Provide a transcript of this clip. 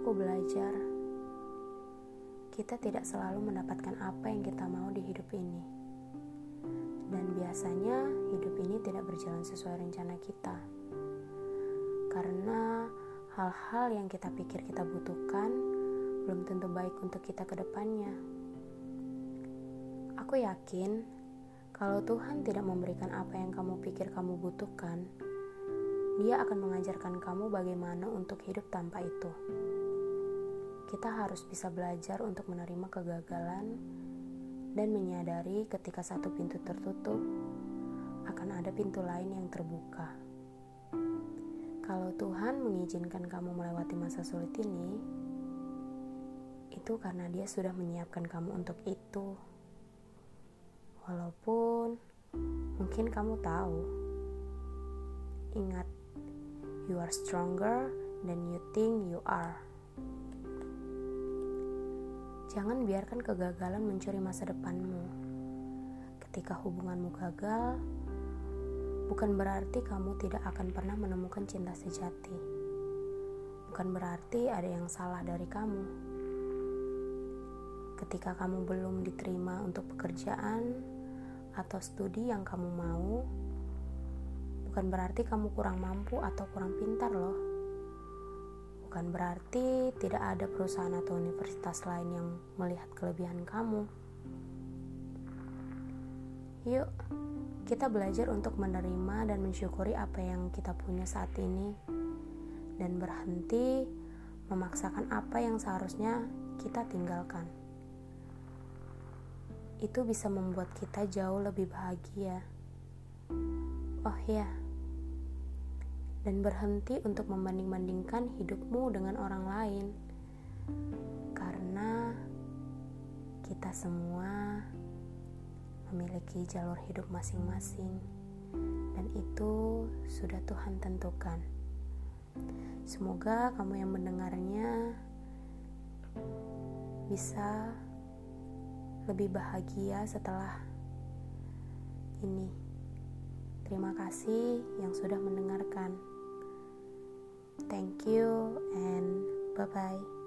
aku belajar, kita tidak selalu mendapatkan apa yang kita mau di hidup ini. Dan biasanya hidup ini tidak berjalan sesuai rencana kita. Karena hal-hal yang kita pikir kita butuhkan belum tentu baik untuk kita ke depannya. Aku yakin kalau Tuhan tidak memberikan apa yang kamu pikir kamu butuhkan, dia akan mengajarkan kamu bagaimana untuk hidup tanpa itu. Kita harus bisa belajar untuk menerima kegagalan dan menyadari ketika satu pintu tertutup, akan ada pintu lain yang terbuka. Kalau Tuhan mengizinkan kamu melewati masa sulit ini, itu karena Dia sudah menyiapkan kamu untuk itu. Walaupun mungkin kamu tahu, ingat You are stronger than you think you are. Jangan biarkan kegagalan mencuri masa depanmu. Ketika hubunganmu gagal, bukan berarti kamu tidak akan pernah menemukan cinta sejati. Bukan berarti ada yang salah dari kamu. Ketika kamu belum diterima untuk pekerjaan atau studi yang kamu mau, bukan berarti kamu kurang mampu atau kurang pintar loh. Bukan berarti tidak ada perusahaan atau universitas lain yang melihat kelebihan kamu. Yuk, kita belajar untuk menerima dan mensyukuri apa yang kita punya saat ini dan berhenti memaksakan apa yang seharusnya kita tinggalkan. Itu bisa membuat kita jauh lebih bahagia. Oh ya, dan berhenti untuk membanding-bandingkan hidupmu dengan orang lain, karena kita semua memiliki jalur hidup masing-masing, dan itu sudah Tuhan tentukan. Semoga kamu yang mendengarnya bisa lebih bahagia setelah ini. Terima kasih yang sudah mendengarkan. Thank you and bye bye.